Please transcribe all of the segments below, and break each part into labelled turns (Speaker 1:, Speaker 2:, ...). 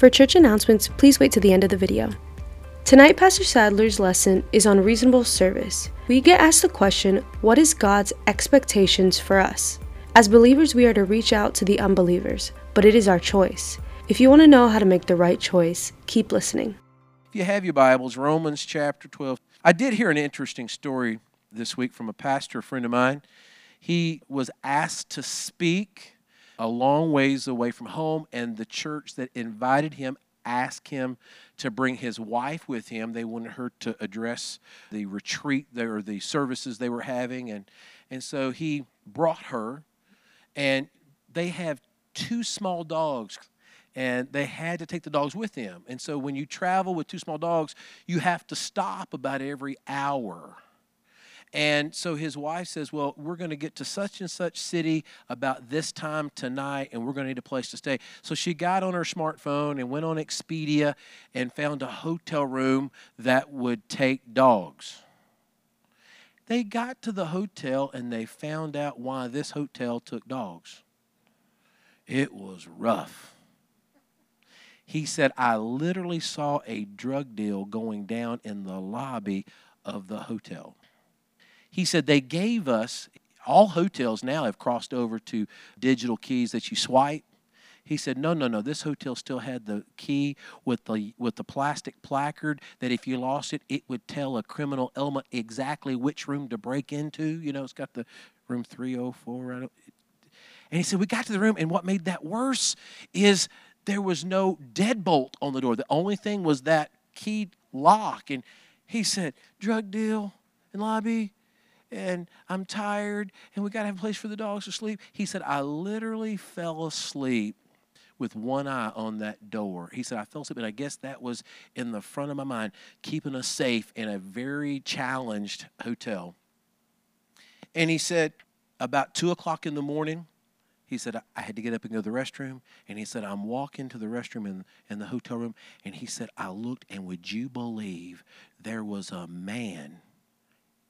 Speaker 1: For church announcements, please wait to the end of the video. Tonight, Pastor Saddler's lesson is on reasonable service. We get asked the question what is God's expectations for us? As believers, we are to reach out to the unbelievers, but it is our choice. If you want to know how to make the right choice, keep listening.
Speaker 2: If you have your Bibles, Romans chapter 12. I did hear an interesting story this week from a pastor friend of mine. He was asked to speak a long ways away from home, and the church that invited him asked him to bring his wife with him. They wanted her to address the retreat or the services they were having, and and so he brought her, and they have two small dogs. And they had to take the dogs with them. And so, when you travel with two small dogs, you have to stop about every hour and so his wife says, Well, we're going to get to such and such city about this time tonight, and we're going to need a place to stay. So she got on her smartphone and went on Expedia and found a hotel room that would take dogs. They got to the hotel and they found out why this hotel took dogs. It was rough. He said, I literally saw a drug deal going down in the lobby of the hotel. He said they gave us, all hotels now have crossed over to digital keys that you swipe. He said, "No, no, no. This hotel still had the key with the with the plastic placard that if you lost it, it would tell a criminal element exactly which room to break into. You know, it's got the room 304 right. And he said, we got to the room, and what made that worse is there was no deadbolt on the door. The only thing was that key lock. And he said, drug deal in lobby, and I'm tired and we got to have a place for the dogs to sleep. He said, I literally fell asleep with one eye on that door. He said, I fell asleep, and I guess that was in the front of my mind, keeping us safe in a very challenged hotel. And he said, about two o'clock in the morning, he said, I had to get up and go to the restroom. And he said, I'm walking to the restroom in, in the hotel room. And he said, I looked, and would you believe there was a man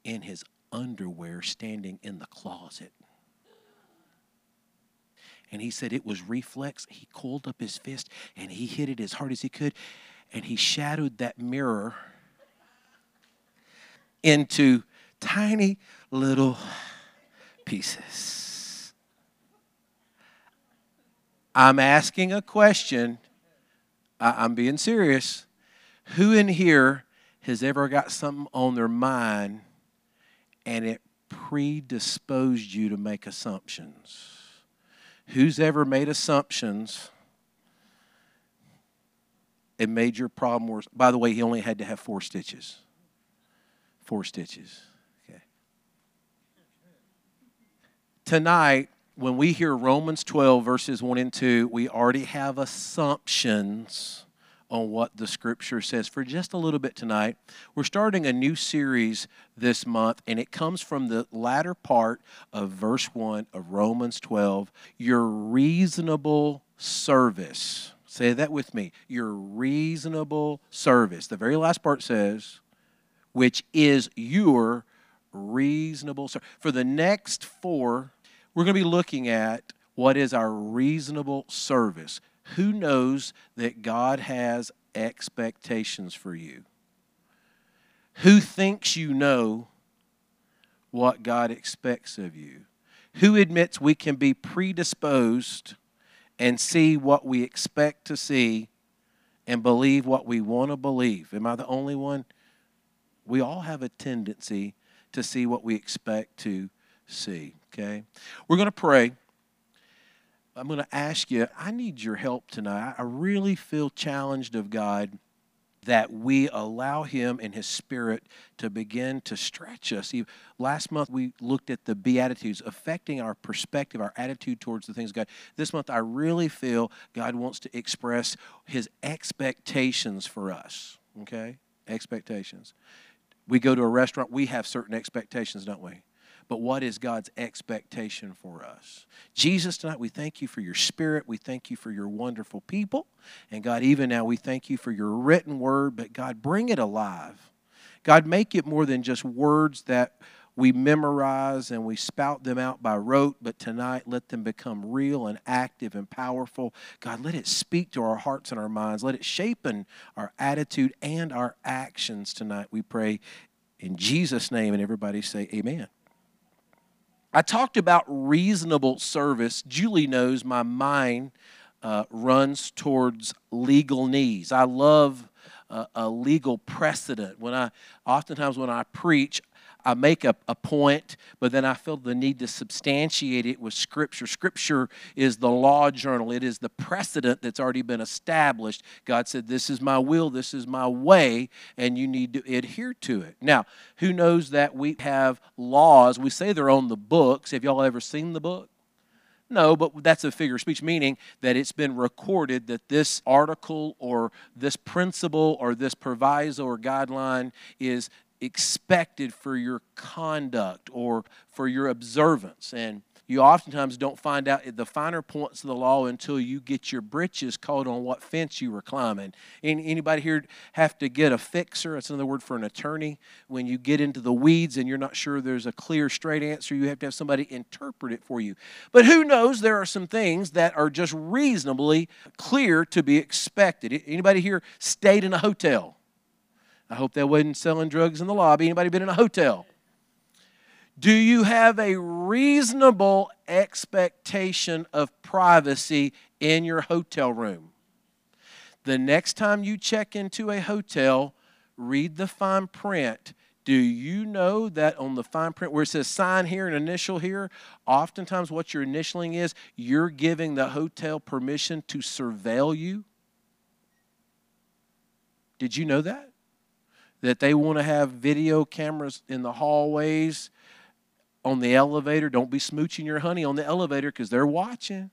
Speaker 2: in his underwear standing in the closet. And he said it was reflex. He coiled up his fist and he hit it as hard as he could. And he shadowed that mirror into tiny little pieces. I'm asking a question. I, am being serious. Who in here has ever got something on their mind and it predisposed you to make assumptions. Who's ever made assumptions? It made your problem worse. By the way, he only had to have four stitches. Four stitches. Okay. Tonight, when we hear Romans 12, verses 1 and 2, we already have assumptions on what the scripture says for just a little bit tonight. We're starting a new series this month, and it comes from the latter part of verse 1 of Romans 12 your reasonable service. Say that with me. Your reasonable service. The very last part says, which is your reasonable service. For the next four, we're going to be looking at what is our reasonable service. Who knows that God has expectations for you? Who thinks you know what God expects of you? Who admits we can be predisposed and see what we expect to see and believe what we want to believe? Am I the only one? We all have a tendency to see what we expect to see, okay? We're going to pray. I'm going to ask you, I need your help tonight. I really feel challenged of God that we allow Him and His Spirit to begin to stretch us. Last month we looked at the Beatitudes affecting our perspective, our attitude towards the things of God. This month I really feel God wants to express His expectations for us. Okay? Expectations. We go to a restaurant, we have certain expectations, don't we? But what is God's expectation for us? Jesus, tonight we thank you for your spirit. We thank you for your wonderful people. And God, even now we thank you for your written word, but God, bring it alive. God, make it more than just words that we memorize and we spout them out by rote, but tonight let them become real and active and powerful. God, let it speak to our hearts and our minds. Let it shape our attitude and our actions tonight, we pray in Jesus' name. And everybody say, Amen. I talked about reasonable service. Julie knows my mind uh, runs towards legal needs. I love uh, a legal precedent. When I oftentimes when I preach, I make a, a point, but then I feel the need to substantiate it with Scripture. Scripture is the law journal, it is the precedent that's already been established. God said, This is my will, this is my way, and you need to adhere to it. Now, who knows that we have laws? We say they're on the books. Have y'all ever seen the book? No, but that's a figure of speech, meaning that it's been recorded that this article or this principle or this proviso or guideline is expected for your conduct or for your observance. And you oftentimes don't find out the finer points of the law until you get your britches caught on what fence you were climbing. Anybody here have to get a fixer? That's another word for an attorney. When you get into the weeds and you're not sure there's a clear, straight answer, you have to have somebody interpret it for you. But who knows? There are some things that are just reasonably clear to be expected. Anybody here stayed in a hotel? I hope they wasn't selling drugs in the lobby. Anybody been in a hotel? Do you have a reasonable expectation of privacy in your hotel room? The next time you check into a hotel, read the fine print. Do you know that on the fine print where it says sign here and initial here, oftentimes what you're initialing is you're giving the hotel permission to surveil you? Did you know that? That they want to have video cameras in the hallways, on the elevator. Don't be smooching your honey on the elevator because they're watching.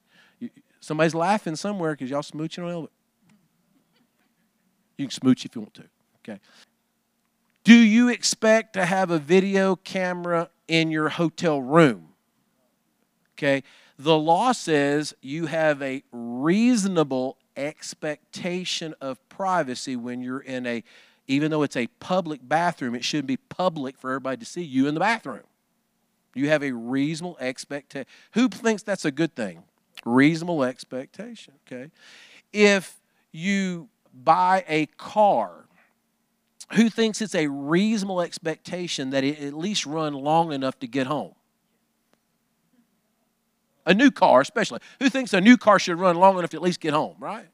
Speaker 2: Somebody's laughing somewhere because y'all smooching on elevator. You can smooch if you want to. Okay. Do you expect to have a video camera in your hotel room? Okay. The law says you have a reasonable expectation of privacy when you're in a even though it's a public bathroom, it shouldn't be public for everybody to see you in the bathroom. You have a reasonable expectation. Who thinks that's a good thing? Reasonable expectation, okay? If you buy a car, who thinks it's a reasonable expectation that it at least run long enough to get home? A new car, especially. Who thinks a new car should run long enough to at least get home, right?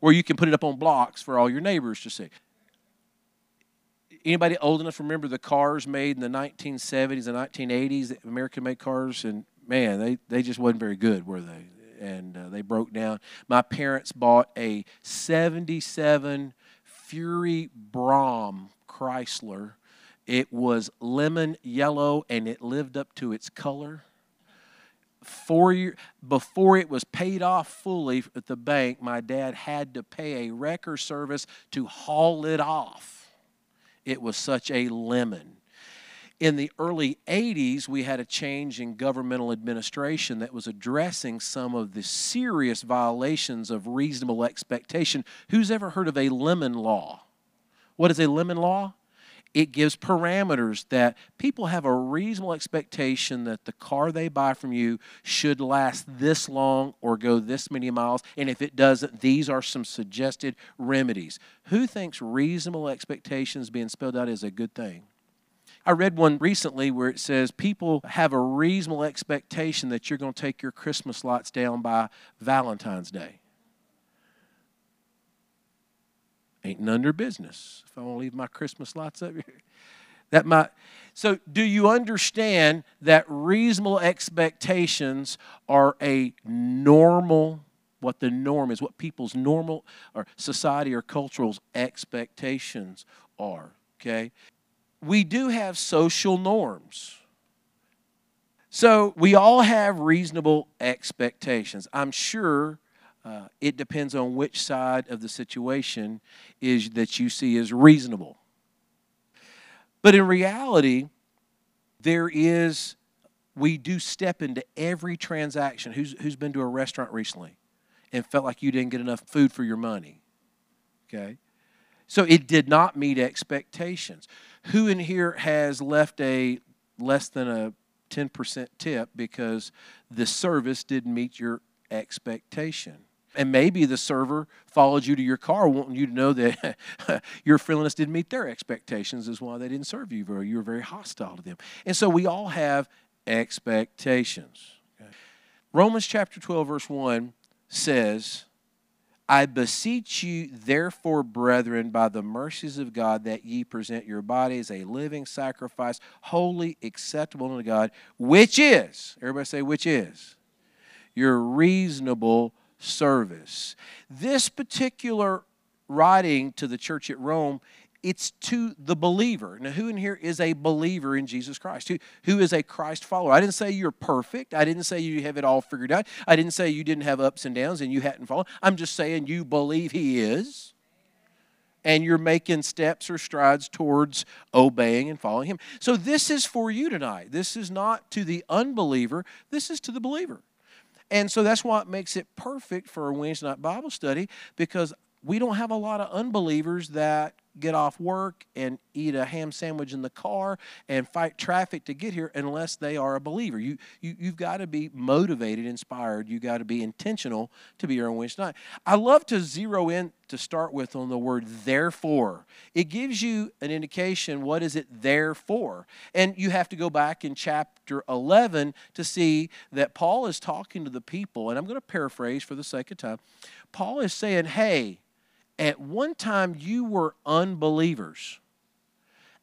Speaker 2: Where you can put it up on blocks for all your neighbors to see. Anybody old enough remember the cars made in the 1970s and 1980s, American made cars? And man, they, they just wasn't very good, were they? And uh, they broke down. My parents bought a 77 Fury Brougham Chrysler. It was lemon yellow and it lived up to its color. Four year, before it was paid off fully at the bank, my dad had to pay a wrecker service to haul it off it was such a lemon. In the early 80s, we had a change in governmental administration that was addressing some of the serious violations of reasonable expectation. Who's ever heard of a lemon law? What is a lemon law? It gives parameters that people have a reasonable expectation that the car they buy from you should last this long or go this many miles. And if it doesn't, these are some suggested remedies. Who thinks reasonable expectations being spelled out is a good thing? I read one recently where it says people have a reasonable expectation that you're going to take your Christmas lights down by Valentine's Day. Ain't none their business if I want to leave my Christmas lights up here. That might. So, do you understand that reasonable expectations are a normal, what the norm is, what people's normal or society or cultural expectations are? Okay? We do have social norms. So, we all have reasonable expectations. I'm sure uh, it depends on which side of the situation is that you see as reasonable. But in reality, there is, we do step into every transaction. Who's, who's been to a restaurant recently and felt like you didn't get enough food for your money? Okay. So it did not meet expectations. Who in here has left a less than a 10% tip because the service didn't meet your expectation. And maybe the server followed you to your car, wanting you to know that your friendliness didn't meet their expectations, is why they didn't serve you very. You were very hostile to them. And so we all have expectations. Okay. Romans chapter 12, verse 1 says, I beseech you, therefore, brethren, by the mercies of God, that ye present your bodies a living sacrifice, holy, acceptable unto God, which is, everybody say, which is, your reasonable service. This particular writing to the church at Rome it's to the believer. Now, who in here is a believer in Jesus Christ? Who, who is a Christ follower? I didn't say you're perfect. I didn't say you have it all figured out. I didn't say you didn't have ups and downs and you hadn't fallen. I'm just saying you believe He is. And you're making steps or strides towards obeying and following Him. So, this is for you tonight. This is not to the unbeliever, this is to the believer. And so that's why it makes it perfect for a Wednesday night Bible study because we don't have a lot of unbelievers that get off work and eat a ham sandwich in the car and fight traffic to get here unless they are a believer. You, you, you've got to be motivated, inspired. You've got to be intentional to be here on Wednesday night. I love to zero in to start with on the word therefore. It gives you an indication what is it there for. And you have to go back in chapter 11 to see that Paul is talking to the people, and I'm going to paraphrase for the sake of time. Paul is saying, hey, at one time, you were unbelievers,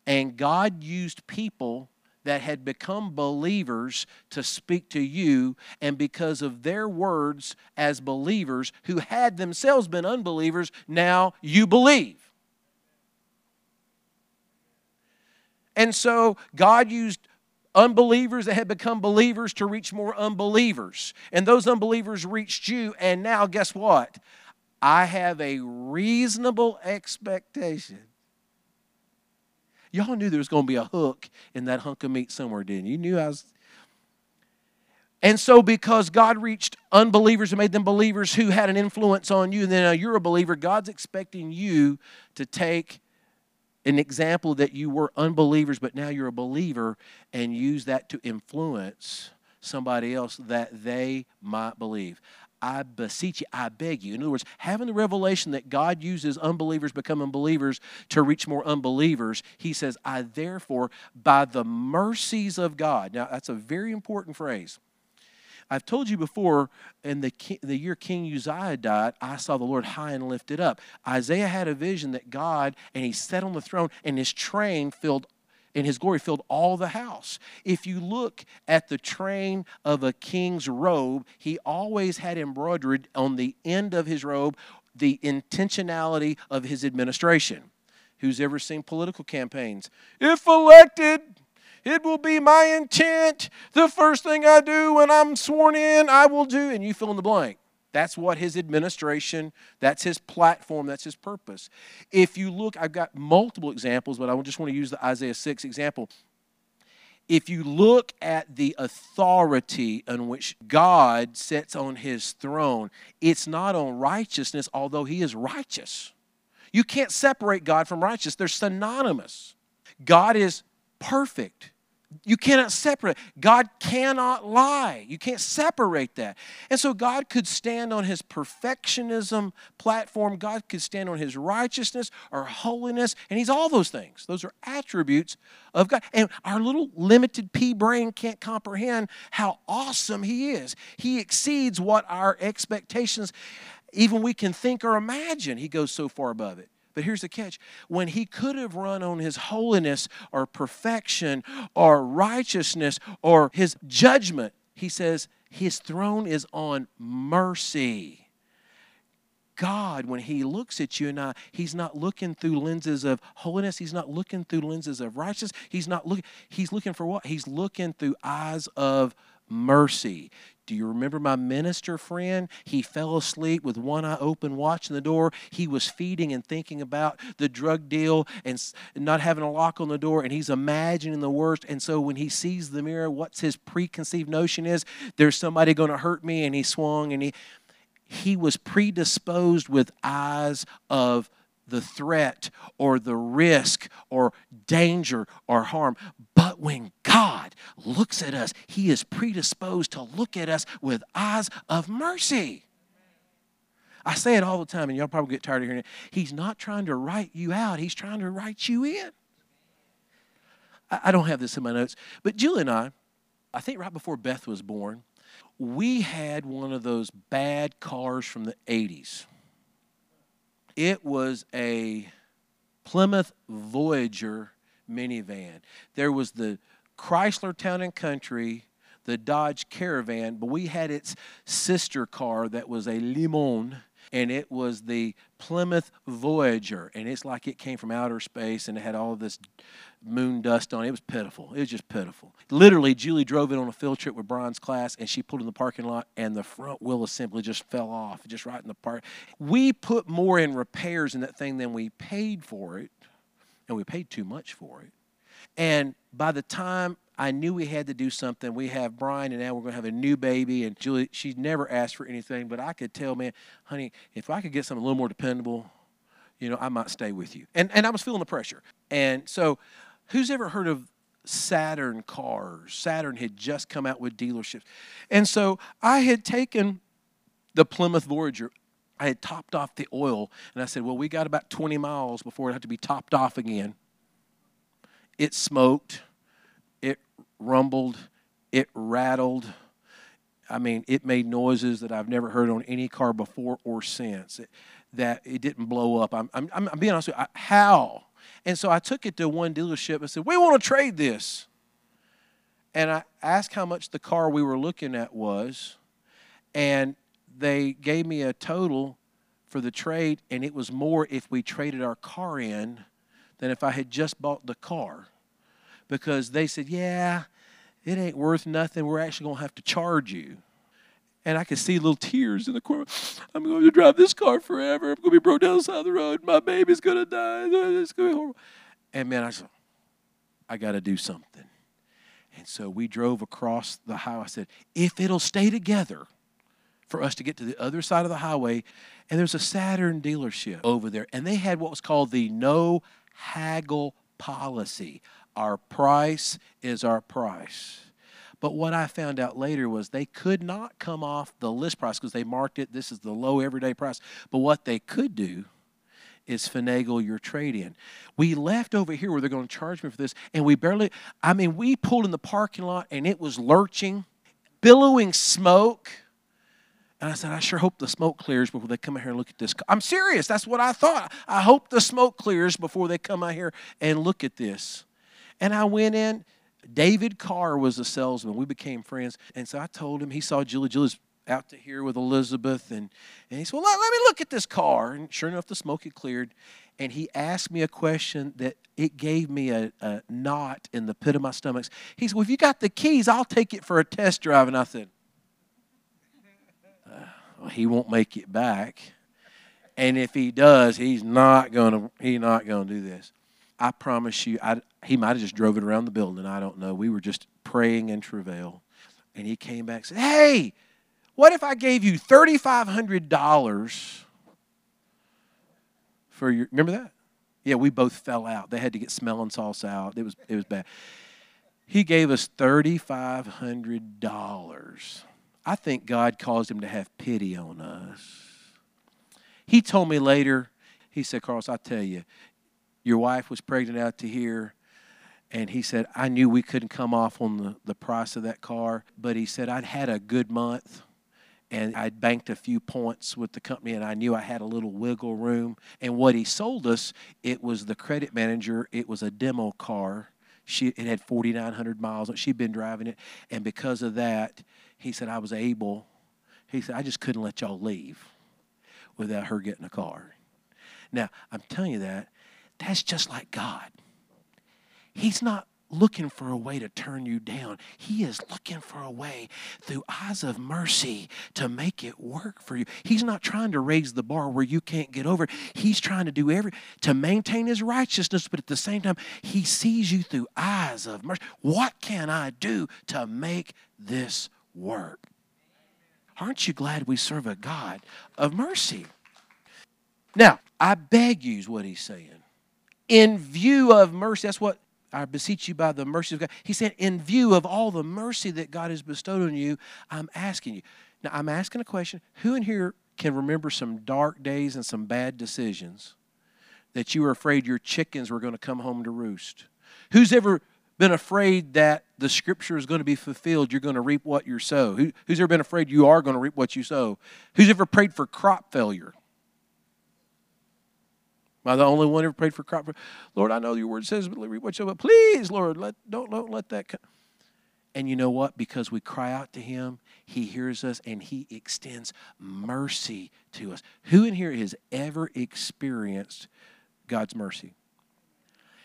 Speaker 2: and God used people that had become believers to speak to you, and because of their words as believers who had themselves been unbelievers, now you believe. And so God used unbelievers that had become believers to reach more unbelievers. And those unbelievers reached you, and now guess what? I have a reasonable expectation. Y'all knew there was going to be a hook in that hunk of meat somewhere, didn't you? You knew I was. And so, because God reached unbelievers and made them believers who had an influence on you, and then uh, you're a believer, God's expecting you to take an example that you were unbelievers, but now you're a believer, and use that to influence somebody else that they might believe. I beseech you, I beg you. In other words, having the revelation that God uses unbelievers becoming believers to reach more unbelievers, he says, I therefore, by the mercies of God. Now, that's a very important phrase. I've told you before, in the, the year King Uzziah died, I saw the Lord high and lifted up. Isaiah had a vision that God, and he sat on the throne, and his train filled and his glory filled all the house. If you look at the train of a king's robe, he always had embroidered on the end of his robe the intentionality of his administration. Who's ever seen political campaigns? If elected, it will be my intent. The first thing I do when I'm sworn in, I will do, and you fill in the blank. That's what his administration, that's his platform, that's his purpose. If you look, I've got multiple examples, but I just want to use the Isaiah 6 example. If you look at the authority on which God sits on his throne, it's not on righteousness, although he is righteous. You can't separate God from righteous, they're synonymous. God is perfect. You cannot separate. God cannot lie. You can't separate that. And so God could stand on his perfectionism platform. God could stand on his righteousness or holiness. And he's all those things. Those are attributes of God. And our little limited pea brain can't comprehend how awesome he is. He exceeds what our expectations, even we can think or imagine. He goes so far above it. But here's the catch when he could have run on his holiness or perfection or righteousness or his judgment, he says his throne is on mercy. God, when He looks at you and I, He's not looking through lenses of holiness. He's not looking through lenses of righteousness. He's not looking, He's looking for what? He's looking through eyes of mercy. Do you remember my minister friend? He fell asleep with one eye open, watching the door. He was feeding and thinking about the drug deal and not having a lock on the door, and he's imagining the worst. And so when he sees the mirror, what's his preconceived notion is there's somebody going to hurt me, and he swung and he he was predisposed with eyes of the threat or the risk or danger or harm. But when God looks at us, He is predisposed to look at us with eyes of mercy. I say it all the time, and y'all probably get tired of hearing it. He's not trying to write you out, He's trying to write you in. I don't have this in my notes, but Julie and I, I think right before Beth was born, we had one of those bad cars from the 80s. It was a Plymouth Voyager minivan. There was the Chrysler Town and Country, the Dodge Caravan, but we had its sister car that was a Limon and it was the Plymouth Voyager, and it's like it came from outer space and it had all this moon dust on it. It was pitiful. It was just pitiful. Literally, Julie drove it on a field trip with Brian's class, and she pulled in the parking lot, and the front wheel assembly just fell off, just right in the park. We put more in repairs in that thing than we paid for it, and we paid too much for it. And by the time I knew we had to do something. We have Brian, and now we're going to have a new baby. And Julie, she's never asked for anything, but I could tell, man, honey, if I could get something a little more dependable, you know, I might stay with you. And and I was feeling the pressure. And so, who's ever heard of Saturn cars? Saturn had just come out with dealerships, and so I had taken the Plymouth Voyager. I had topped off the oil, and I said, "Well, we got about 20 miles before it had to be topped off again." It smoked it rumbled, it rattled. I mean, it made noises that I've never heard on any car before or since. It, that it didn't blow up. I'm, I'm, I'm being honest with you. I, how? And so I took it to one dealership and said, We want to trade this. And I asked how much the car we were looking at was. And they gave me a total for the trade, and it was more if we traded our car in than if I had just bought the car. Because they said, Yeah, it ain't worth nothing. We're actually going to have to charge you. And I could see little tears in the corner. I'm going to drive this car forever. I'm going to be broke down the side of the road. My baby's going to die. It's going to be horrible. And man, I said, I got to do something. And so we drove across the highway. I said, if it'll stay together for us to get to the other side of the highway, and there's a Saturn dealership over there, and they had what was called the no haggle policy. Our price is our price. But what I found out later was they could not come off the list price because they marked it, this is the low everyday price. But what they could do is finagle your trade in. We left over here where they're going to charge me for this, and we barely, I mean, we pulled in the parking lot and it was lurching, billowing smoke. And I said, I sure hope the smoke clears before they come out here and look at this. I'm serious. That's what I thought. I hope the smoke clears before they come out here and look at this. And I went in. David Carr was a salesman. We became friends. And so I told him, he saw Julie. Julie's out to here with Elizabeth. And, and he said, Well, let, let me look at this car. And sure enough, the smoke had cleared. And he asked me a question that it gave me a, a knot in the pit of my stomach. He said, Well, if you got the keys, I'll take it for a test drive. And I said, uh, well, He won't make it back. And if he does, he's not gonna he's not gonna do this. I promise you, I, he might have just drove it around the building. I don't know. We were just praying in travail. And he came back and said, Hey, what if I gave you $3,500 for your. Remember that? Yeah, we both fell out. They had to get smelling sauce out. It was, it was bad. He gave us $3,500. I think God caused him to have pity on us. He told me later, he said, Carlos, I tell you, your wife was pregnant out to here. And he said, I knew we couldn't come off on the, the price of that car, but he said, I'd had a good month and I'd banked a few points with the company and I knew I had a little wiggle room. And what he sold us, it was the credit manager, it was a demo car. She, it had 4,900 miles. She'd been driving it. And because of that, he said, I was able, he said, I just couldn't let y'all leave without her getting a car. Now, I'm telling you that that's just like God. He's not looking for a way to turn you down. He is looking for a way through eyes of mercy to make it work for you. He's not trying to raise the bar where you can't get over. He's trying to do every to maintain his righteousness, but at the same time, he sees you through eyes of mercy. What can I do to make this work? Aren't you glad we serve a God of mercy? Now, I beg you, is what he's saying. In view of mercy, that's what I beseech you by the mercy of God. He said, in view of all the mercy that God has bestowed on you, I'm asking you. Now, I'm asking a question. Who in here can remember some dark days and some bad decisions that you were afraid your chickens were going to come home to roost? Who's ever been afraid that the scripture is going to be fulfilled? You're going to reap what you sow. Who, who's ever been afraid you are going to reap what you sow? Who's ever prayed for crop failure? Am I the only one who ever prayed for crop? Lord, I know your word says, but please, Lord, let, don't, don't let that come. And you know what? Because we cry out to Him, He hears us and He extends mercy to us. Who in here has ever experienced God's mercy?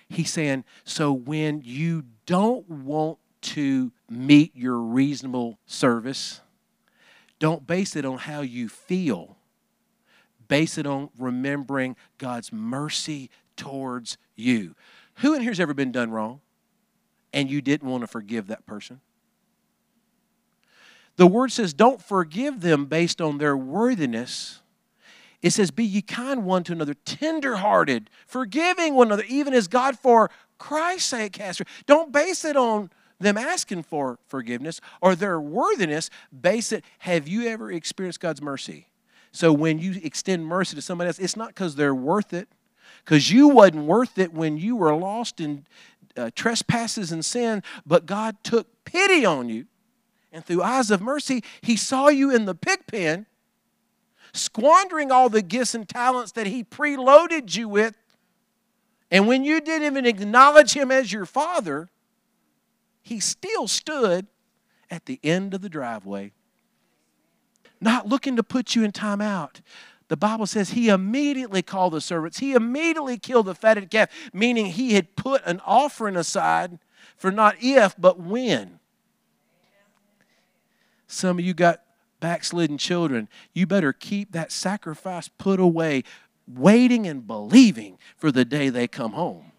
Speaker 2: He's saying, so when you don't want to meet your reasonable service, don't base it on how you feel. Base it on remembering God's mercy towards you. Who in here's ever been done wrong and you didn't want to forgive that person? The word says, don't forgive them based on their worthiness it says, Be ye kind one to another, tenderhearted, forgiving one another, even as God for Christ's sake has. Don't base it on them asking for forgiveness or their worthiness. Base it, have you ever experienced God's mercy? So when you extend mercy to somebody else, it's not because they're worth it, because you wasn't worth it when you were lost in uh, trespasses and sin, but God took pity on you. And through eyes of mercy, He saw you in the pig pen squandering all the gifts and talents that He preloaded you with. And when you didn't even acknowledge Him as your Father, He still stood at the end of the driveway, not looking to put you in time out. The Bible says he immediately called the servants. He immediately killed the fatted calf, meaning he had put an offering aside for not if, but when. Some of you got backslidden children, you better keep that sacrifice put away, waiting and believing for the day they come home.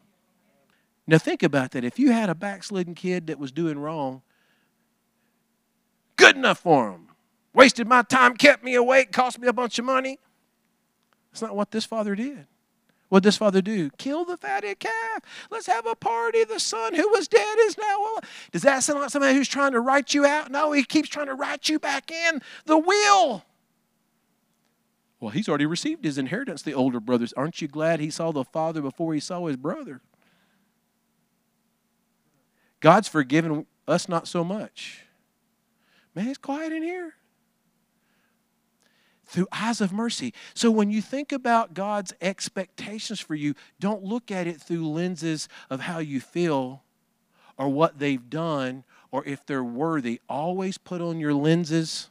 Speaker 2: Now, think about that. If you had a backslidden kid that was doing wrong, good enough for him. Wasted my time, kept me awake, cost me a bunch of money. That's not what this father did. What this Father do? Kill the fatted calf. Let's have a party. The son who was dead is now alive. Does that sound like somebody who's trying to write you out? No, he keeps trying to write you back in the will. Well, he's already received his inheritance, the older brothers. Aren't you glad he saw the father before he saw his brother? God's forgiven us not so much. Man, it's quiet in here through eyes of mercy. So when you think about God's expectations for you, don't look at it through lenses of how you feel or what they've done or if they're worthy. Always put on your lenses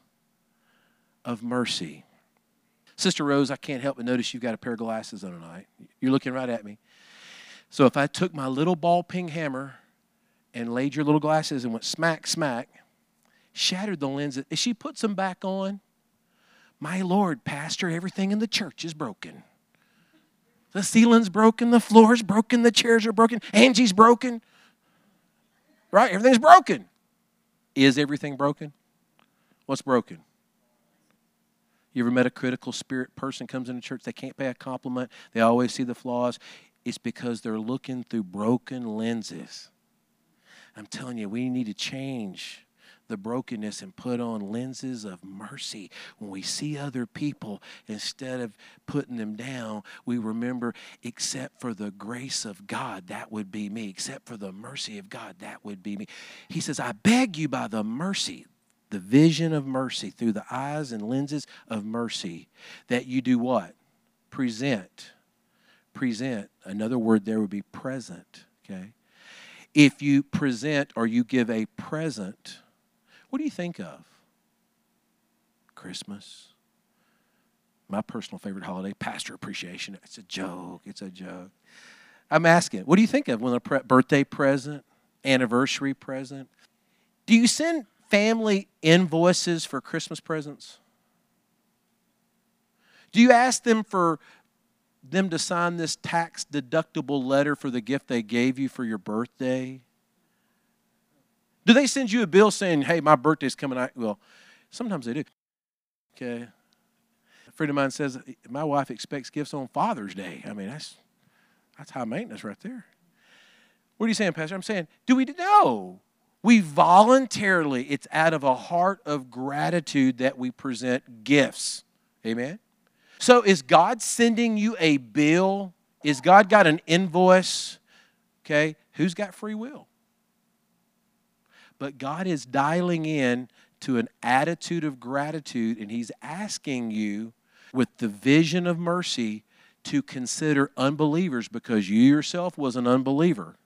Speaker 2: of mercy. Sister Rose, I can't help but notice you've got a pair of glasses on tonight. You're looking right at me. So if I took my little ball peen hammer and laid your little glasses and went smack, smack, shattered the lenses, if she puts them back on, my Lord, Pastor, everything in the church is broken. The ceiling's broken, the floor's broken, the chairs are broken, Angie's broken. Right? Everything's broken. Is everything broken? What's broken? You ever met a critical spirit person comes into church, they can't pay a compliment, they always see the flaws. It's because they're looking through broken lenses. I'm telling you, we need to change the brokenness and put on lenses of mercy. When we see other people, instead of putting them down, we remember, except for the grace of God, that would be me. Except for the mercy of God, that would be me. He says, I beg you by the mercy, the vision of mercy, through the eyes and lenses of mercy, that you do what? Present. Present. Another word there would be present. Okay? If you present or you give a present, what do you think of? Christmas. My personal favorite holiday, Pastor Appreciation. It's a joke. It's a joke. I'm asking, what do you think of when a pre- birthday present, anniversary present? Do you send family invoices for Christmas presents? Do you ask them for them to sign this tax deductible letter for the gift they gave you for your birthday? Do they send you a bill saying, hey, my birthday's coming out? Well, sometimes they do. Okay. A friend of mine says, My wife expects gifts on Father's Day. I mean, that's, that's high maintenance right there. What are you saying, Pastor? I'm saying, do we know? We voluntarily, it's out of a heart of gratitude that we present gifts. Amen? So is God sending you a bill? Is God got an invoice? Okay, who's got free will? But God is dialing in to an attitude of gratitude, and He's asking you with the vision of mercy to consider unbelievers because you yourself was an unbeliever.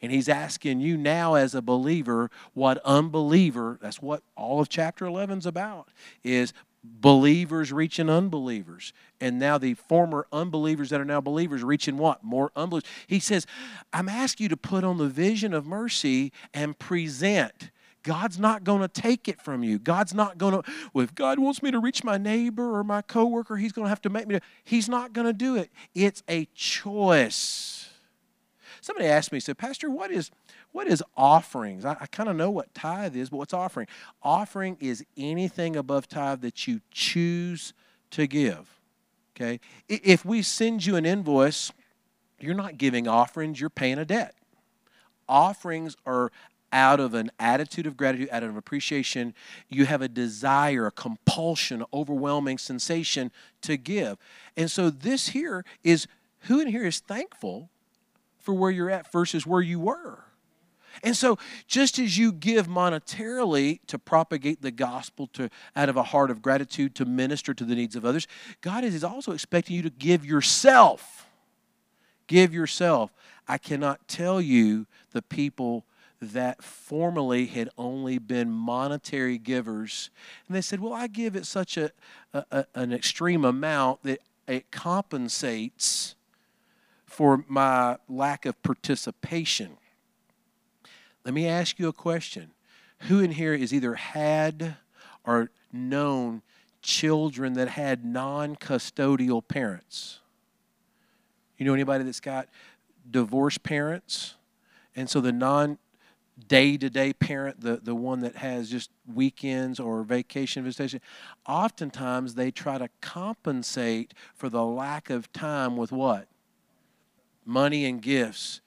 Speaker 2: And he's asking you now as a believer what unbeliever, that's what all of chapter 11 is about, is believers reaching unbelievers. And now the former unbelievers that are now believers reaching what? More unbelievers. He says, I'm asking you to put on the vision of mercy and present. God's not going to take it from you. God's not going to, well, if God wants me to reach my neighbor or my coworker, he's going to have to make me, he's not going to do it. It's a choice. Somebody asked me, said, Pastor, what is what is offerings? I, I kind of know what tithe is, but what's offering? Offering is anything above tithe that you choose to give. Okay? If we send you an invoice, you're not giving offerings, you're paying a debt. Offerings are out of an attitude of gratitude, out of appreciation. You have a desire, a compulsion, overwhelming sensation to give. And so this here is who in here is thankful for where you're at versus where you were. And so, just as you give monetarily to propagate the gospel to out of a heart of gratitude to minister to the needs of others, God is also expecting you to give yourself. Give yourself. I cannot tell you the people that formerly had only been monetary givers, and they said, "Well, I give it such a, a an extreme amount that it compensates." for my lack of participation. Let me ask you a question. Who in here has either had or known children that had non custodial parents? You know anybody that's got divorced parents? And so the non day to day parent, the, the one that has just weekends or vacation visitation, oftentimes they try to compensate for the lack of time with what? money and gifts,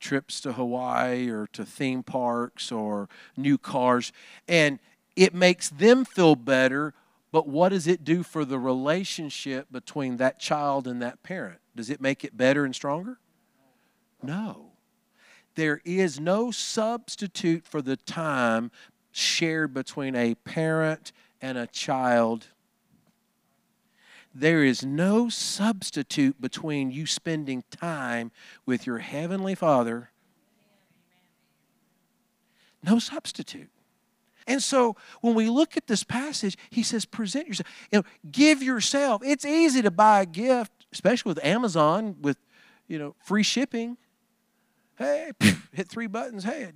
Speaker 2: trips to Hawaii or to theme parks or new cars. And it makes them feel better, but what does it do for the relationship between that child and that parent? Does it make it better and stronger? No. There is no substitute for the time shared between a parent and a child there is no substitute between you spending time with your Heavenly Father. No substitute. And so when we look at this passage, he says, present yourself. You know, give yourself. It's easy to buy a gift, especially with Amazon, with you know, free shipping. Hey, hit three buttons. Hey,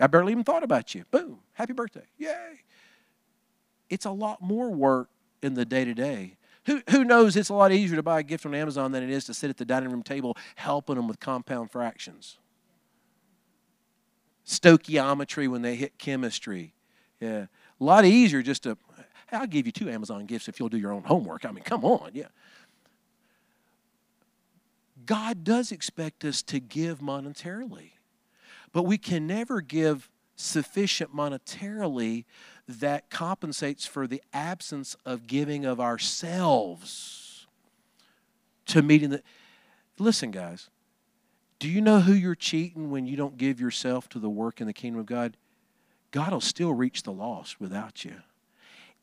Speaker 2: I barely even thought about you. Boom, happy birthday. Yay. It's a lot more work in the day to day who, who knows it's a lot easier to buy a gift on Amazon than it is to sit at the dining room table helping them with compound fractions? Stoichiometry when they hit chemistry. Yeah. A lot easier just to, hey, I'll give you two Amazon gifts if you'll do your own homework. I mean, come on. Yeah. God does expect us to give monetarily, but we can never give sufficient monetarily that compensates for the absence of giving of ourselves to meeting the. Listen, guys, do you know who you're cheating when you don't give yourself to the work in the kingdom of God? God will still reach the lost without you.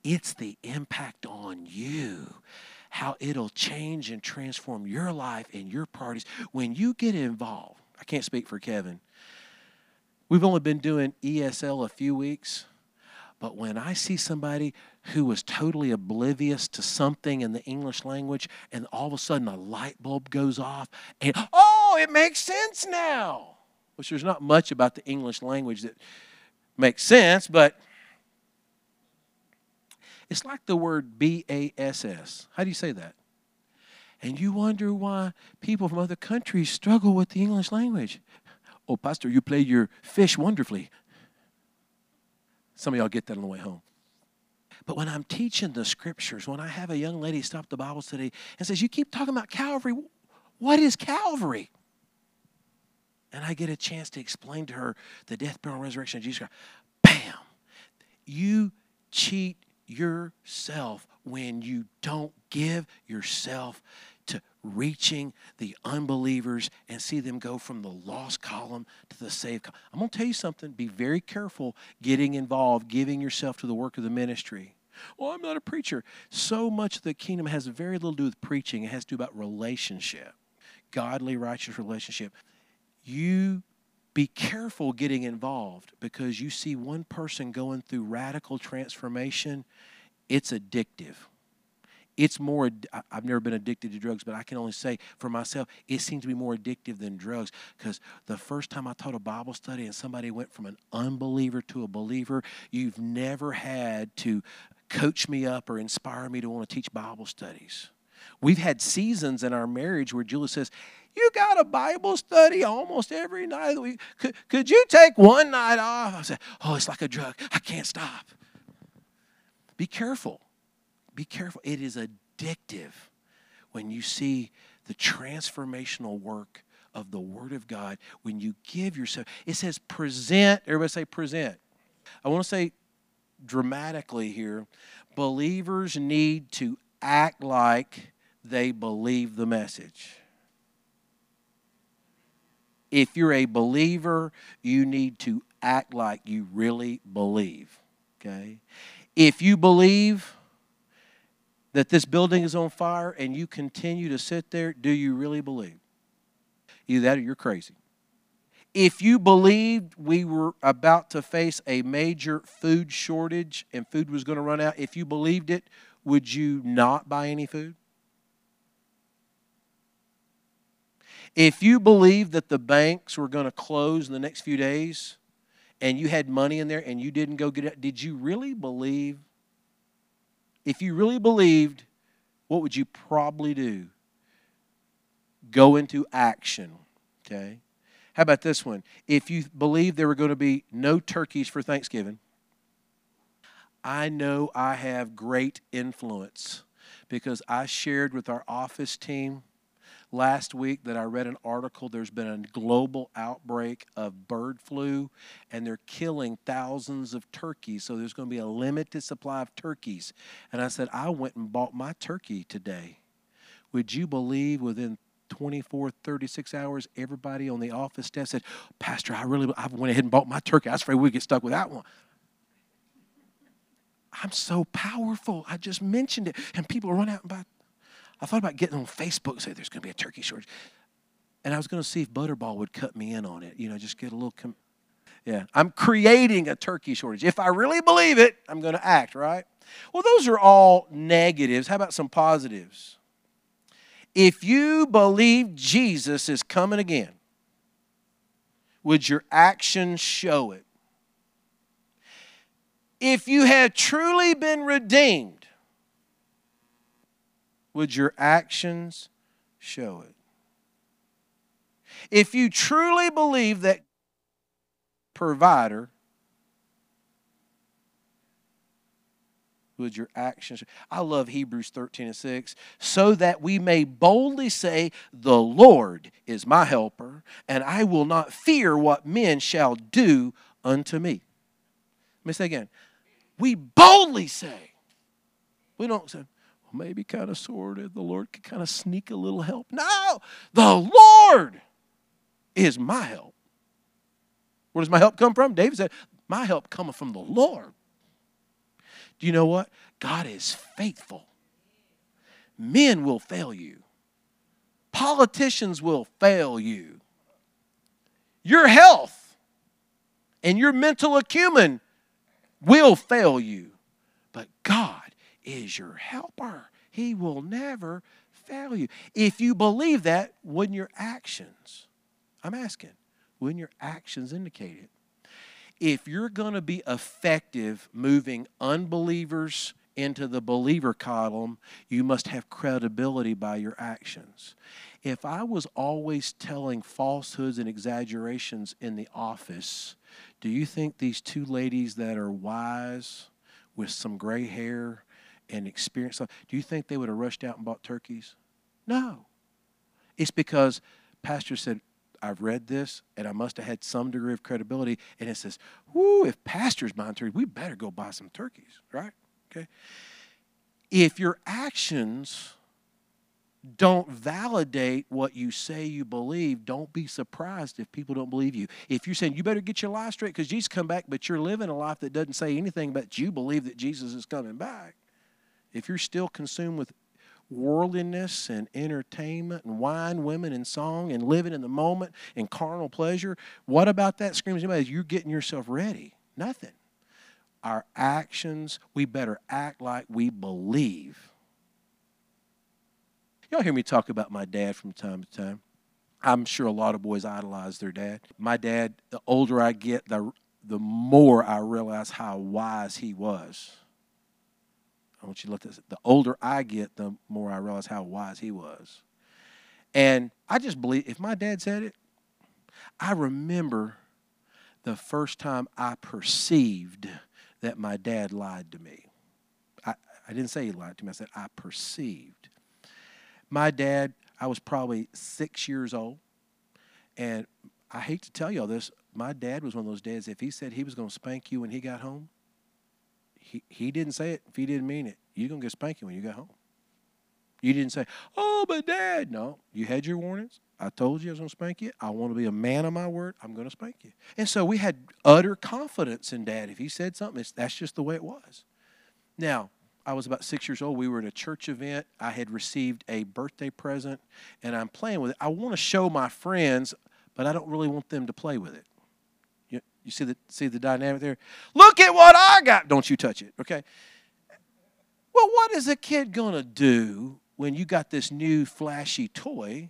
Speaker 2: It's the impact on you, how it'll change and transform your life and your parties when you get involved. I can't speak for Kevin. We've only been doing ESL a few weeks. But when I see somebody who was totally oblivious to something in the English language and all of a sudden a light bulb goes off and, oh, it makes sense now, which there's not much about the English language that makes sense, but it's like the word B A S S. How do you say that? And you wonder why people from other countries struggle with the English language. Oh, Pastor, you play your fish wonderfully. Some of y'all get that on the way home. But when I'm teaching the scriptures, when I have a young lady stop the Bible study and says, You keep talking about Calvary, what is Calvary? And I get a chance to explain to her the death, burial, and resurrection of Jesus Christ. Bam! You cheat yourself when you don't give yourself reaching the unbelievers and see them go from the lost column to the saved column. I'm going to tell you something. Be very careful getting involved, giving yourself to the work of the ministry. Well, I'm not a preacher. So much of the kingdom has very little to do with preaching. It has to do about relationship, godly, righteous relationship. You be careful getting involved because you see one person going through radical transformation, it's addictive it's more i've never been addicted to drugs but i can only say for myself it seems to be more addictive than drugs because the first time i taught a bible study and somebody went from an unbeliever to a believer you've never had to coach me up or inspire me to want to teach bible studies. We've had seasons in our marriage where julie says you got a bible study almost every night of the week could, could you take one night off? I said oh it's like a drug. I can't stop. Be careful be careful. It is addictive when you see the transformational work of the Word of God when you give yourself. It says present. Everybody say present. I want to say dramatically here believers need to act like they believe the message. If you're a believer, you need to act like you really believe. Okay? If you believe, that this building is on fire and you continue to sit there, do you really believe? Either that or you're crazy. If you believed we were about to face a major food shortage and food was going to run out, if you believed it, would you not buy any food? If you believed that the banks were going to close in the next few days and you had money in there and you didn't go get it, did you really believe if you really believed, what would you probably do? Go into action. Okay? How about this one? If you believed there were going to be no turkeys for Thanksgiving, I know I have great influence because I shared with our office team last week that I read an article. There's been a global outbreak of bird flu, and they're killing thousands of turkeys. So there's going to be a limited supply of turkeys. And I said, I went and bought my turkey today. Would you believe within 24, 36 hours, everybody on the office staff said, Pastor, I really I went ahead and bought my turkey. I was afraid we'd get stuck with that one. I'm so powerful. I just mentioned it, and people run out and buy I thought about getting on Facebook and say there's going to be a turkey shortage. And I was going to see if Butterball would cut me in on it. You know, just get a little. Com- yeah, I'm creating a turkey shortage. If I really believe it, I'm going to act, right? Well, those are all negatives. How about some positives? If you believe Jesus is coming again, would your actions show it? If you have truly been redeemed, would your actions show it? If you truly believe that provider, would your actions I love Hebrews 13 and 6 so that we may boldly say the Lord is my helper and I will not fear what men shall do unto me. Let me say again. We boldly say. We don't say maybe kind of sort of the Lord could kind of sneak a little help. No, the Lord is my help. Where does my help come from? David said, My help cometh from the Lord. Do you know what? God is faithful. Men will fail you. Politicians will fail you. Your health and your mental acumen will fail you. But God is your helper. He will never fail you. If you believe that, wouldn't your actions, I'm asking, wouldn't your actions indicate it? If you're going to be effective moving unbelievers into the believer column, you must have credibility by your actions. If I was always telling falsehoods and exaggerations in the office, do you think these two ladies that are wise with some gray hair and experience, do you think they would have rushed out and bought turkeys? No. It's because pastor said, I've read this and I must have had some degree of credibility. And it says, whoo, if pastor's buying turkeys, we better go buy some turkeys, right? Okay. If your actions don't validate what you say you believe, don't be surprised if people don't believe you. If you're saying you better get your life straight because Jesus come back, but you're living a life that doesn't say anything but you believe that Jesus is coming back, if you're still consumed with worldliness and entertainment and wine, women, and song and living in the moment and carnal pleasure, what about that screams anybody? You're getting yourself ready. Nothing. Our actions, we better act like we believe Y'all hear me talk about my dad from time to time. I'm sure a lot of boys idolize their dad. My dad, the older I get, the, the more I realize how wise he was. I want you to look at this. The older I get, the more I realize how wise he was. And I just believe, if my dad said it, I remember the first time I perceived that my dad lied to me. I, I didn't say he lied to me, I said I perceived. My dad, I was probably six years old. And I hate to tell y'all this, my dad was one of those dads, if he said he was going to spank you when he got home, he, he didn't say it if he didn't mean it. You're going to get spanking when you got home. You didn't say, oh, but dad. No, you had your warnings. I told you I was going to spank you. I want to be a man of my word. I'm going to spank you. And so we had utter confidence in dad. If he said something, that's just the way it was. Now, I was about six years old. We were at a church event. I had received a birthday present, and I'm playing with it. I want to show my friends, but I don't really want them to play with it. You, see the see the dynamic there? Look at what I got. Don't you touch it, okay? Well, what is a kid gonna do when you got this new flashy toy?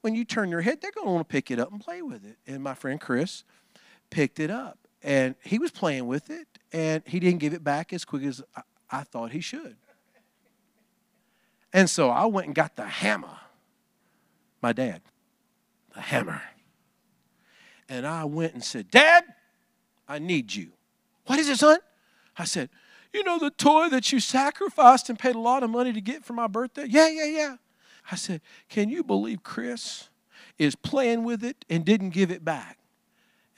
Speaker 2: When you turn your head, they're gonna want to pick it up and play with it. And my friend Chris picked it up, and he was playing with it, and he didn't give it back as quick as I thought he should. And so I went and got the hammer. My dad, the hammer. And I went and said, Dad, I need you. What is it, son? I said, You know the toy that you sacrificed and paid a lot of money to get for my birthday? Yeah, yeah, yeah. I said, Can you believe Chris is playing with it and didn't give it back?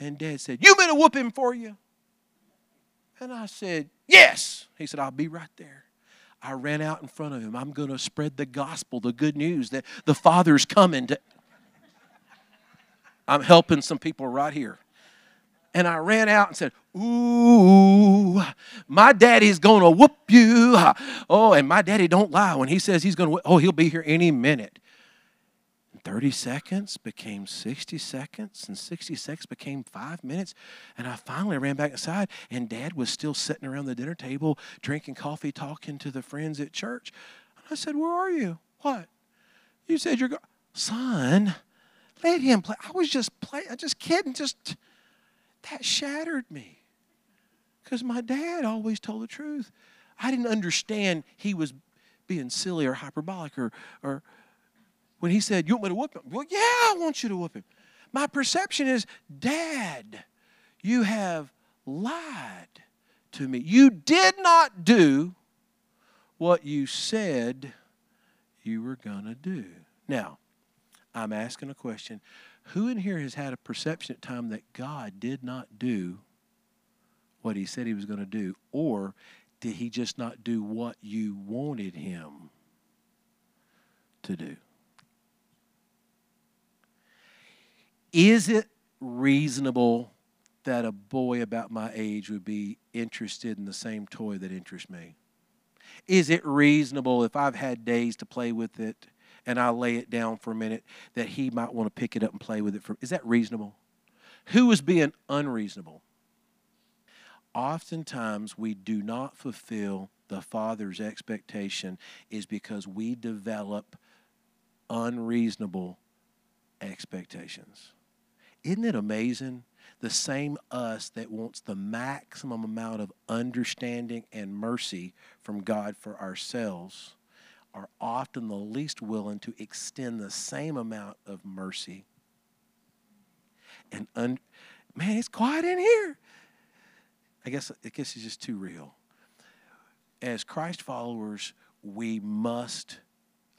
Speaker 2: And dad said, You better whoop him for you. And I said, Yes. He said, I'll be right there. I ran out in front of him. I'm going to spread the gospel, the good news that the Father's coming to. I'm helping some people right here. And I ran out and said, Ooh, my daddy's to whoop you. Oh, and my daddy don't lie when he says he's to, oh, he'll be here any minute. 30 seconds became 60 seconds, and 60 seconds became five minutes. And I finally ran back inside, and dad was still sitting around the dinner table drinking coffee, talking to the friends at church. And I said, Where are you? What? You said you're going, son, let him play. I was just playing, I just kidding, just that shattered me. Because my dad always told the truth. I didn't understand he was being silly or hyperbolic or, or when he said, You want me to whoop him? Well, yeah, I want you to whoop him. My perception is, Dad, you have lied to me. You did not do what you said you were going to do. Now, I'm asking a question. Who in here has had a perception at time that God did not do what he said he was going to do? Or did he just not do what you wanted him to do? Is it reasonable that a boy about my age would be interested in the same toy that interests me? Is it reasonable if I've had days to play with it and I lay it down for a minute that he might want to pick it up and play with it? For, is that reasonable? Who is being unreasonable? Oftentimes, we do not fulfill the Father's expectation is because we develop unreasonable expectations. Isn't it amazing? The same us that wants the maximum amount of understanding and mercy from God for ourselves are often the least willing to extend the same amount of mercy. And un- man, it's quiet in here. I guess I guess it's just too real. as Christ followers, we must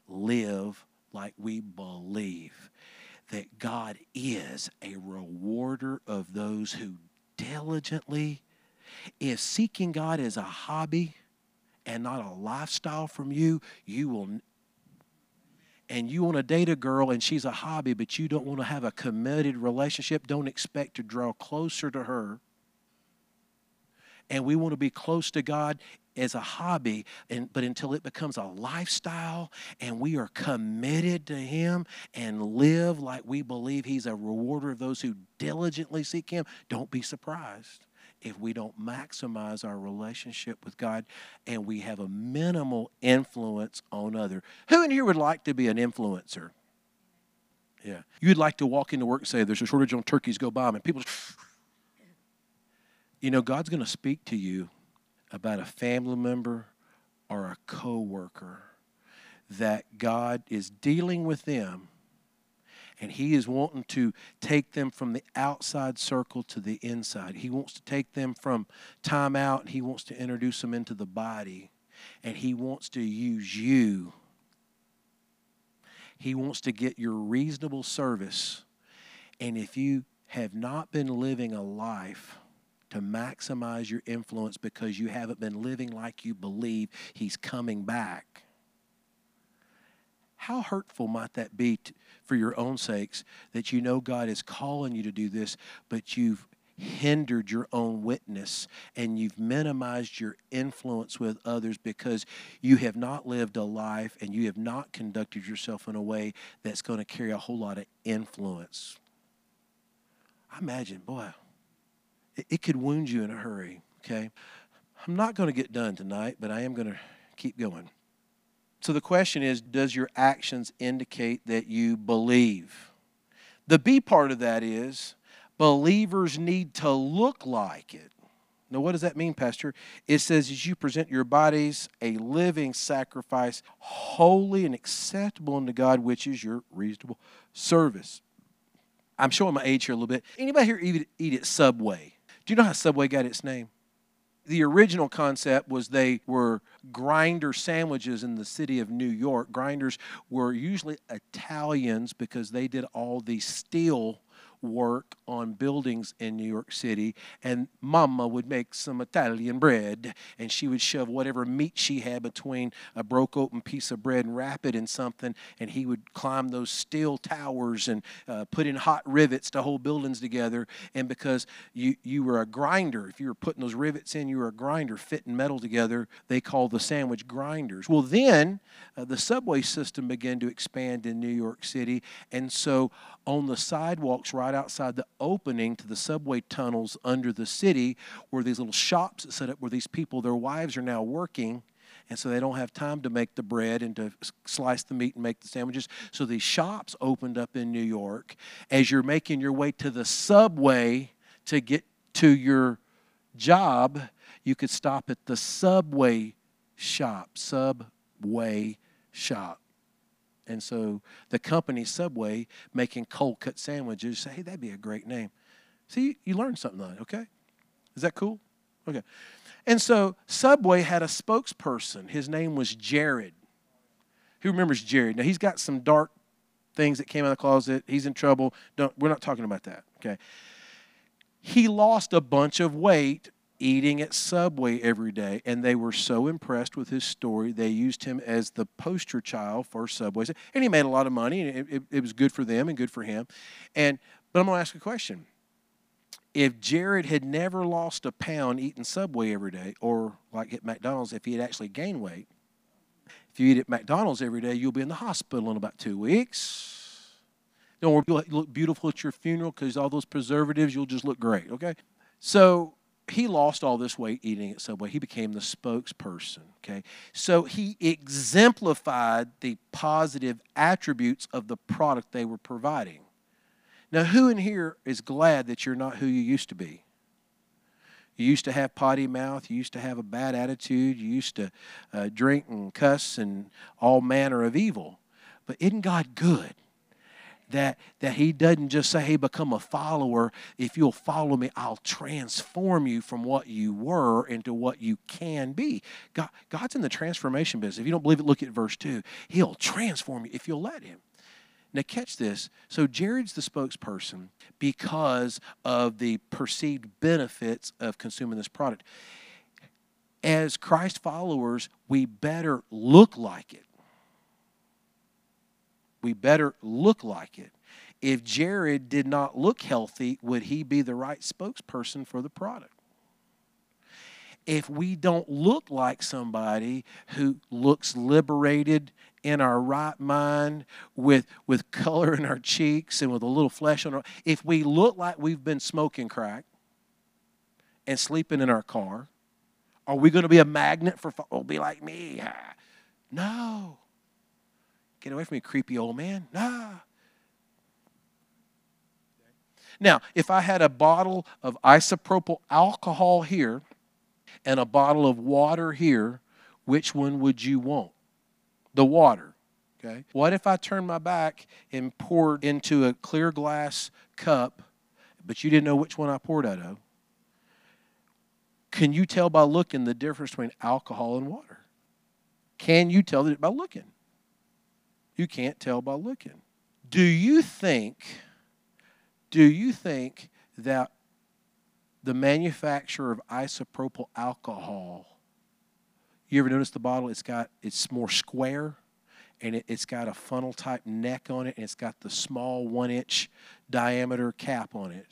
Speaker 2: live like we believe that God is a rewarder of those who diligently, if seeking God is a hobby and not a lifestyle from you, you will. And you want to date a girl and she's a hobby, but you don't want to have a committed relationship, don't expect to draw closer to her and we want to be close to God as a hobby and but until it becomes a lifestyle and we are committed to him and live like we believe he's a rewarder of those who diligently seek him don't be surprised if we don't maximize our relationship with God and we have a minimal influence on other. Who in here would like to be an influencer? Yeah. You'd like to walk into work and say there's a shortage on turkeys go buy them and people you know god's going to speak to you about a family member or a coworker that God is dealing with them and he is wanting to take them from the outside circle to the inside. He wants to take them from time out he wants to introduce them into the body and he wants to use you. He wants to get your reasonable service. And if you have not been living a life to maximize your influence because you haven't been living like you believe He's coming back. How hurtful might that be for your own sakes that you know God is calling you to do this, but you've hindered your own witness and you've minimized your influence with others because you have not lived a life and you have not conducted yourself in a way that's going to carry a whole lot of influence. I imagine, boy, it could wound you in a hurry, okay? I'm not going to get done tonight, but I am going to keep going. So the question is Does your actions indicate that you believe? The B part of that is believers need to look like it. Now, what does that mean, Pastor? It says, as you present your bodies a living sacrifice, holy and acceptable unto God, which is your reasonable service. I'm showing my age here a little bit. Anybody here eat, at Subway? Do you know how Subway got its name? The original concept was they were grinder sandwiches in the city of New York. Grinders were usually Italians because they did all the steel work on buildings in New York City, and Mama would make some Italian bread, and she would shove whatever meat she had between a broke open piece of bread and wrap it in something, and he would climb those steel towers and uh, put in hot rivets to hold buildings together. And because you you were a grinder, if you were putting those rivets in, you were a grinder fitting metal together. They called the sandwich grinders. Well, then uh, the subway system began to expand in New York City, and so on the sidewalks right outside the opening to the subway tunnels under the city were these little shops set up where these people, their wives are now working. And so they don't have time to make the bread and to slice the meat and make the sandwiches. So these shops opened up in New York. As you're making your way to the subway to get to your job, you could stop at the subway shop, subway shop. And so the company Subway making cold cut sandwiches say, hey, that'd be a great name. See, you learned something on it, okay? Is that cool? Okay. And so Subway had a spokesperson. His name was Jared. Who remembers Jared? Now he's got some dark things that came out of the closet. He's in trouble. Don't, we're not talking about that. Okay. He lost a bunch of weight eating at Subway every day. And they were so impressed with his story, they used him as the poster child for Subway. And he made a lot of money, and it, it, it was good for them and good for him. And But I'm going to ask a question. If Jared had never lost a pound eating Subway every day, or like at McDonald's, if he had actually gained weight, if you eat at McDonald's every day, you'll be in the hospital in about two weeks. Don't worry, you'll look beautiful at your funeral because all those preservatives, you'll just look great, okay? So he lost all this weight eating at Subway. He became the spokesperson. Okay, so he exemplified the positive attributes of the product they were providing. Now, who in here is glad that you're not who you used to be? You used to have potty mouth. You used to have a bad attitude. You used to uh, drink and cuss and all manner of evil. But isn't God good? That, that he doesn't just say, hey, become a follower. If you'll follow me, I'll transform you from what you were into what you can be. God, God's in the transformation business. If you don't believe it, look at verse 2. He'll transform you if you'll let him. Now, catch this. So, Jared's the spokesperson because of the perceived benefits of consuming this product. As Christ followers, we better look like it. We better look like it. If Jared did not look healthy, would he be the right spokesperson for the product? If we don't look like somebody who looks liberated in our right mind with, with color in our cheeks and with a little flesh on our if we look like we've been smoking crack and sleeping in our car, are we going to be a magnet for oh be like me? Ah. No. Get away from me, creepy old man. Nah. Now, if I had a bottle of isopropyl alcohol here and a bottle of water here, which one would you want? The water. Okay. What if I turned my back and poured into a clear glass cup, but you didn't know which one I poured out of? Can you tell by looking the difference between alcohol and water? Can you tell by looking? You can't tell by looking. Do you think, do you think that the manufacturer of isopropyl alcohol, you ever notice the bottle? It's got, it's more square and it, has got a funnel type neck on it and it's got the small one inch diameter cap on it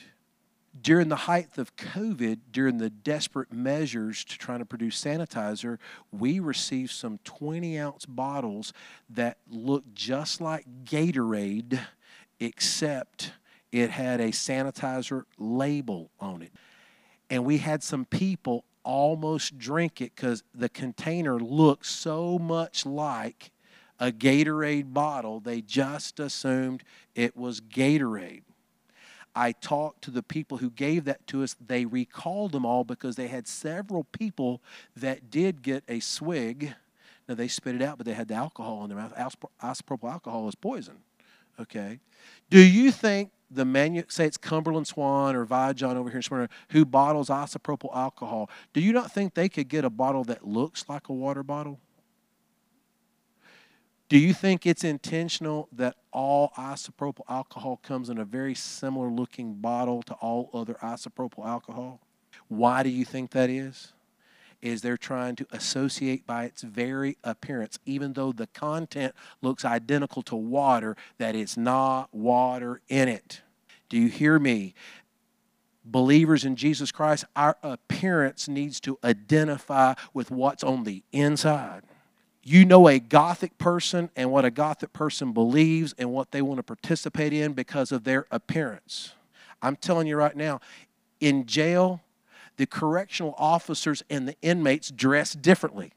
Speaker 2: during the height of COVID, during the desperate measures to try to produce sanitizer, we received some 20 ounce bottles that looked just like Gatorade, except it had a sanitizer label on it. And we had some people almost drink it because the container looked so much like a Gatorade bottle, they just assumed it was Gatorade. I talked to the people who gave that to us. They recalled them all because they had several people that did get a swig. Now they spit it out, but they had the alcohol in their mouth. Isopropyl alcohol is poison. Okay. Do you think the manu say it's Cumberland Swan or Vijon over here in Smyrna who bottles isopropyl alcohol? Do you not think they could get a bottle that looks like a water bottle? Do you think it's intentional that all isopropyl alcohol comes in a very similar looking bottle to all other isopropyl alcohol? Why do you think that is? Is they're trying to associate by its very appearance, even though the content looks identical to water, that it's not water in it. Do you hear me? Believers in Jesus Christ, our appearance needs to identify with what's on the inside you know a Gothic person and what a Gothic person believes and what they want to participate in because of their appearance. I'm telling you right now, in jail, the correctional officers and the inmates dress differently.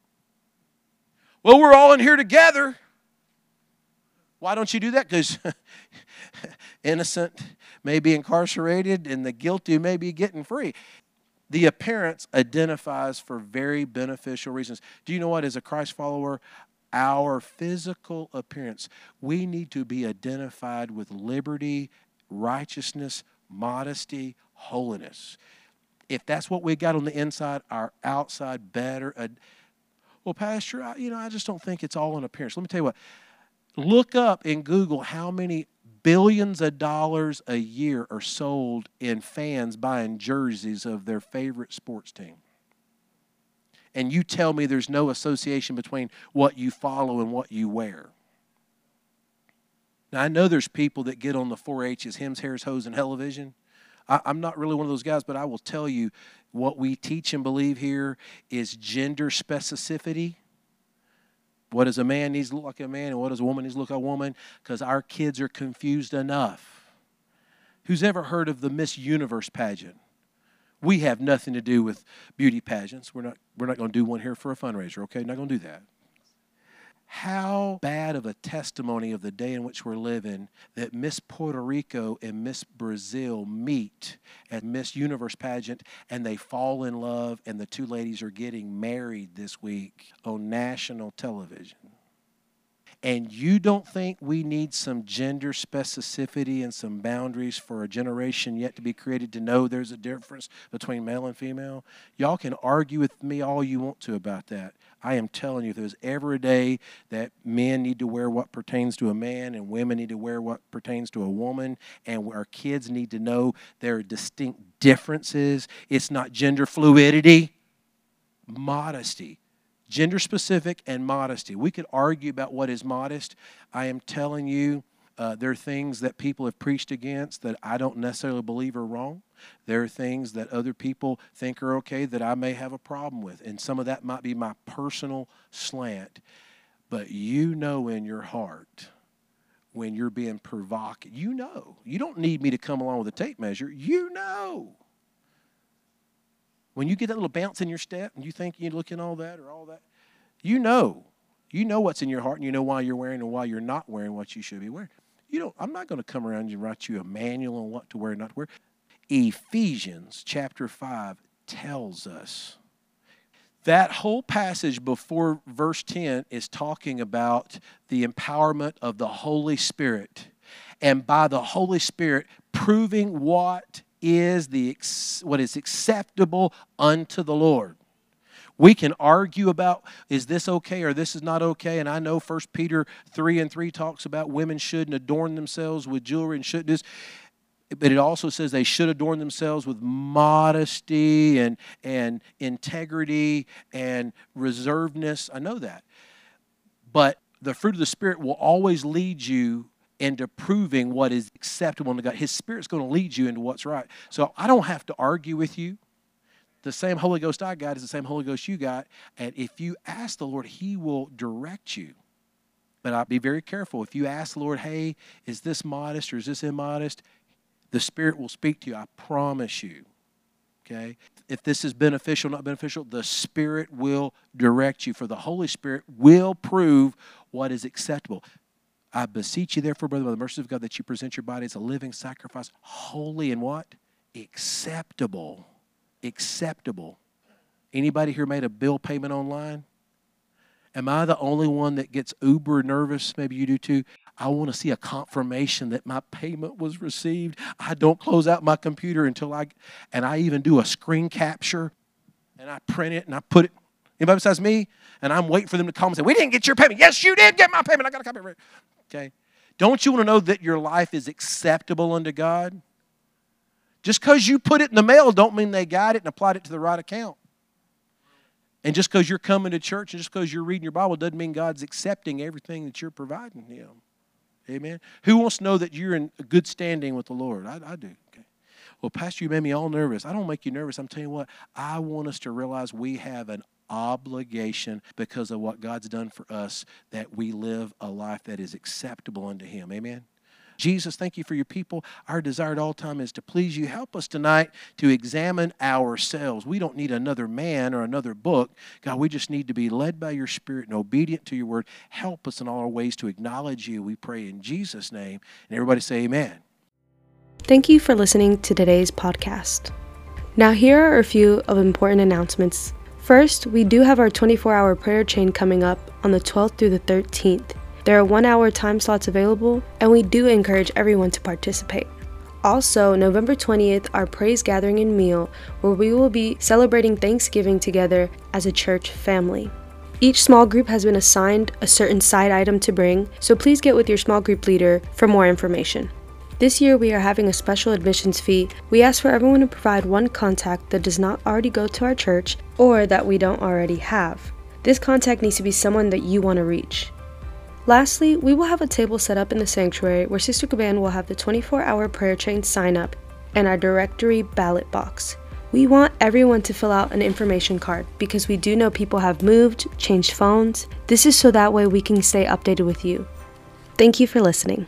Speaker 2: Well, we're all in here together. Why don't you do that? Because innocent may be incarcerated and the guilty may be getting free the appearance identifies for very beneficial reasons. Do you know what? As a Christ follower, our physical appearance, we need to be identified with liberty, righteousness, modesty, holiness. If that's what we got on the inside, our outside better. Uh, well, Pastor, I, you know, I just don't think it's all in appearance. Let me tell you what. Look up in Google how many billions of dollars a year are sold in fans buying jerseys of their favorite sports team. And you tell me there's no association between what you follow and what you wear. Now, I know there's people that get on the 4 H's, hymns, hairs, hose, and television. I, I'm not really one of those guys, but I will tell you what we teach and believe here is gender specificity what does a man needs to look like a man and what does a woman needs to look like a woman? Because our kids are confused enough. Who's ever heard of the Miss Universe pageant? We have nothing to do with beauty pageants. We're not, we're not going to do one here for a fundraiser, okay? Not going to do that how bad of a testimony of the day in which we're living that Miss Puerto Rico and Miss Brazil meet at Miss Universe pageant and they fall in love and the two ladies are getting married this week on national television. And you don't think we need some gender specificity and some boundaries for a generation yet to be created to know there's a difference between male and female? Y'all can argue with me all you want to about that. I am telling you, if there's ever a day that men need to wear what pertains to a man and women need to wear what pertains to a woman, and our kids need to know there are distinct differences, it's not gender fluidity, modesty. Gender specific and modesty. We could argue about what is modest. I am telling you, uh, there are things that people have preached against that I don't necessarily believe are wrong. There are things that other people think are okay that I may have a problem with. And some of that might be my personal slant. But you know in your heart when you're being provocative. You know. You don't need me to come along with a tape measure. You know. When you get that little bounce in your step and you think you're looking all that or all that, you know. You know what's in your heart and you know why you're wearing and why you're not wearing what you should be wearing. You know, I'm not going to come around and write you a manual on what to wear and not to wear. Ephesians chapter 5 tells us that whole passage before verse 10 is talking about the empowerment of the Holy Spirit. And by the Holy Spirit, proving what is the what is acceptable unto the Lord. We can argue about is this okay or this is not okay. And I know First Peter 3 and 3 talks about women shouldn't adorn themselves with jewelry and shouldn't this. But it also says they should adorn themselves with modesty and, and integrity and reservedness. I know that. But the fruit of the Spirit will always lead you into proving what is acceptable to God. His Spirit's going to lead you into what's right. So I don't have to argue with you the same Holy Ghost I got is the same Holy Ghost you got. And if you ask the Lord, He will direct you. But I'll be very careful. If you ask the Lord, hey, is this modest or is this immodest? The Spirit will speak to you. I promise you. Okay? If this is beneficial, not beneficial, the Spirit will direct you. For the Holy Spirit will prove what is acceptable. I beseech you, therefore, brother, by the mercy of God, that you present your body as a living sacrifice, holy and what? Acceptable acceptable. Anybody here made a bill payment online? Am I the only one that gets uber nervous? Maybe you do too. I want to see a confirmation that my payment was received. I don't close out my computer until I, and I even do a screen capture and I print it and I put it. Anybody besides me? And I'm waiting for them to come and say, We didn't get your payment. Yes, you did get my payment. I got a copy of it. Okay. Don't you want to know that your life is acceptable unto God? Just because you put it in the mail don't mean they got it and applied it to the right account. And just because you're coming to church and just because you're reading your Bible doesn't mean God's accepting everything that you're providing Him. Amen. Who wants to know that you're in good standing with the Lord? I, I do. Okay. Well, Pastor, you made me all nervous. I don't make you nervous. I'm telling you what, I want us to realize we have an obligation because of what God's done for us that we live a life that is acceptable unto Him. Amen. Jesus, thank you for your people. Our desire at all time is to please you. Help us tonight to examine ourselves. We don't need another man or another book. God, we just need to be led by your Spirit and obedient to your word. Help us in all our ways to acknowledge you. We pray in Jesus' name. And everybody say, Amen.
Speaker 1: Thank you for listening to today's podcast. Now, here are a few of important announcements. First, we do have our 24 hour prayer chain coming up on the 12th through the 13th. There are one hour time slots available, and we do encourage everyone to participate. Also, November 20th, our praise gathering and meal, where we will be celebrating Thanksgiving together as a church family. Each small group has been assigned a certain side item to bring, so please get with your small group leader for more information. This year, we are having a special admissions fee. We ask for everyone to provide one contact that does not already go to our church or that we don't already have. This contact needs to be someone that you want to reach. Lastly, we will have a table set up in the sanctuary where Sister Caban will have the 24 hour prayer chain sign up and our directory ballot box. We want everyone to fill out an information card because we do know people have moved, changed phones. This is so that way we can stay updated with you. Thank you for listening.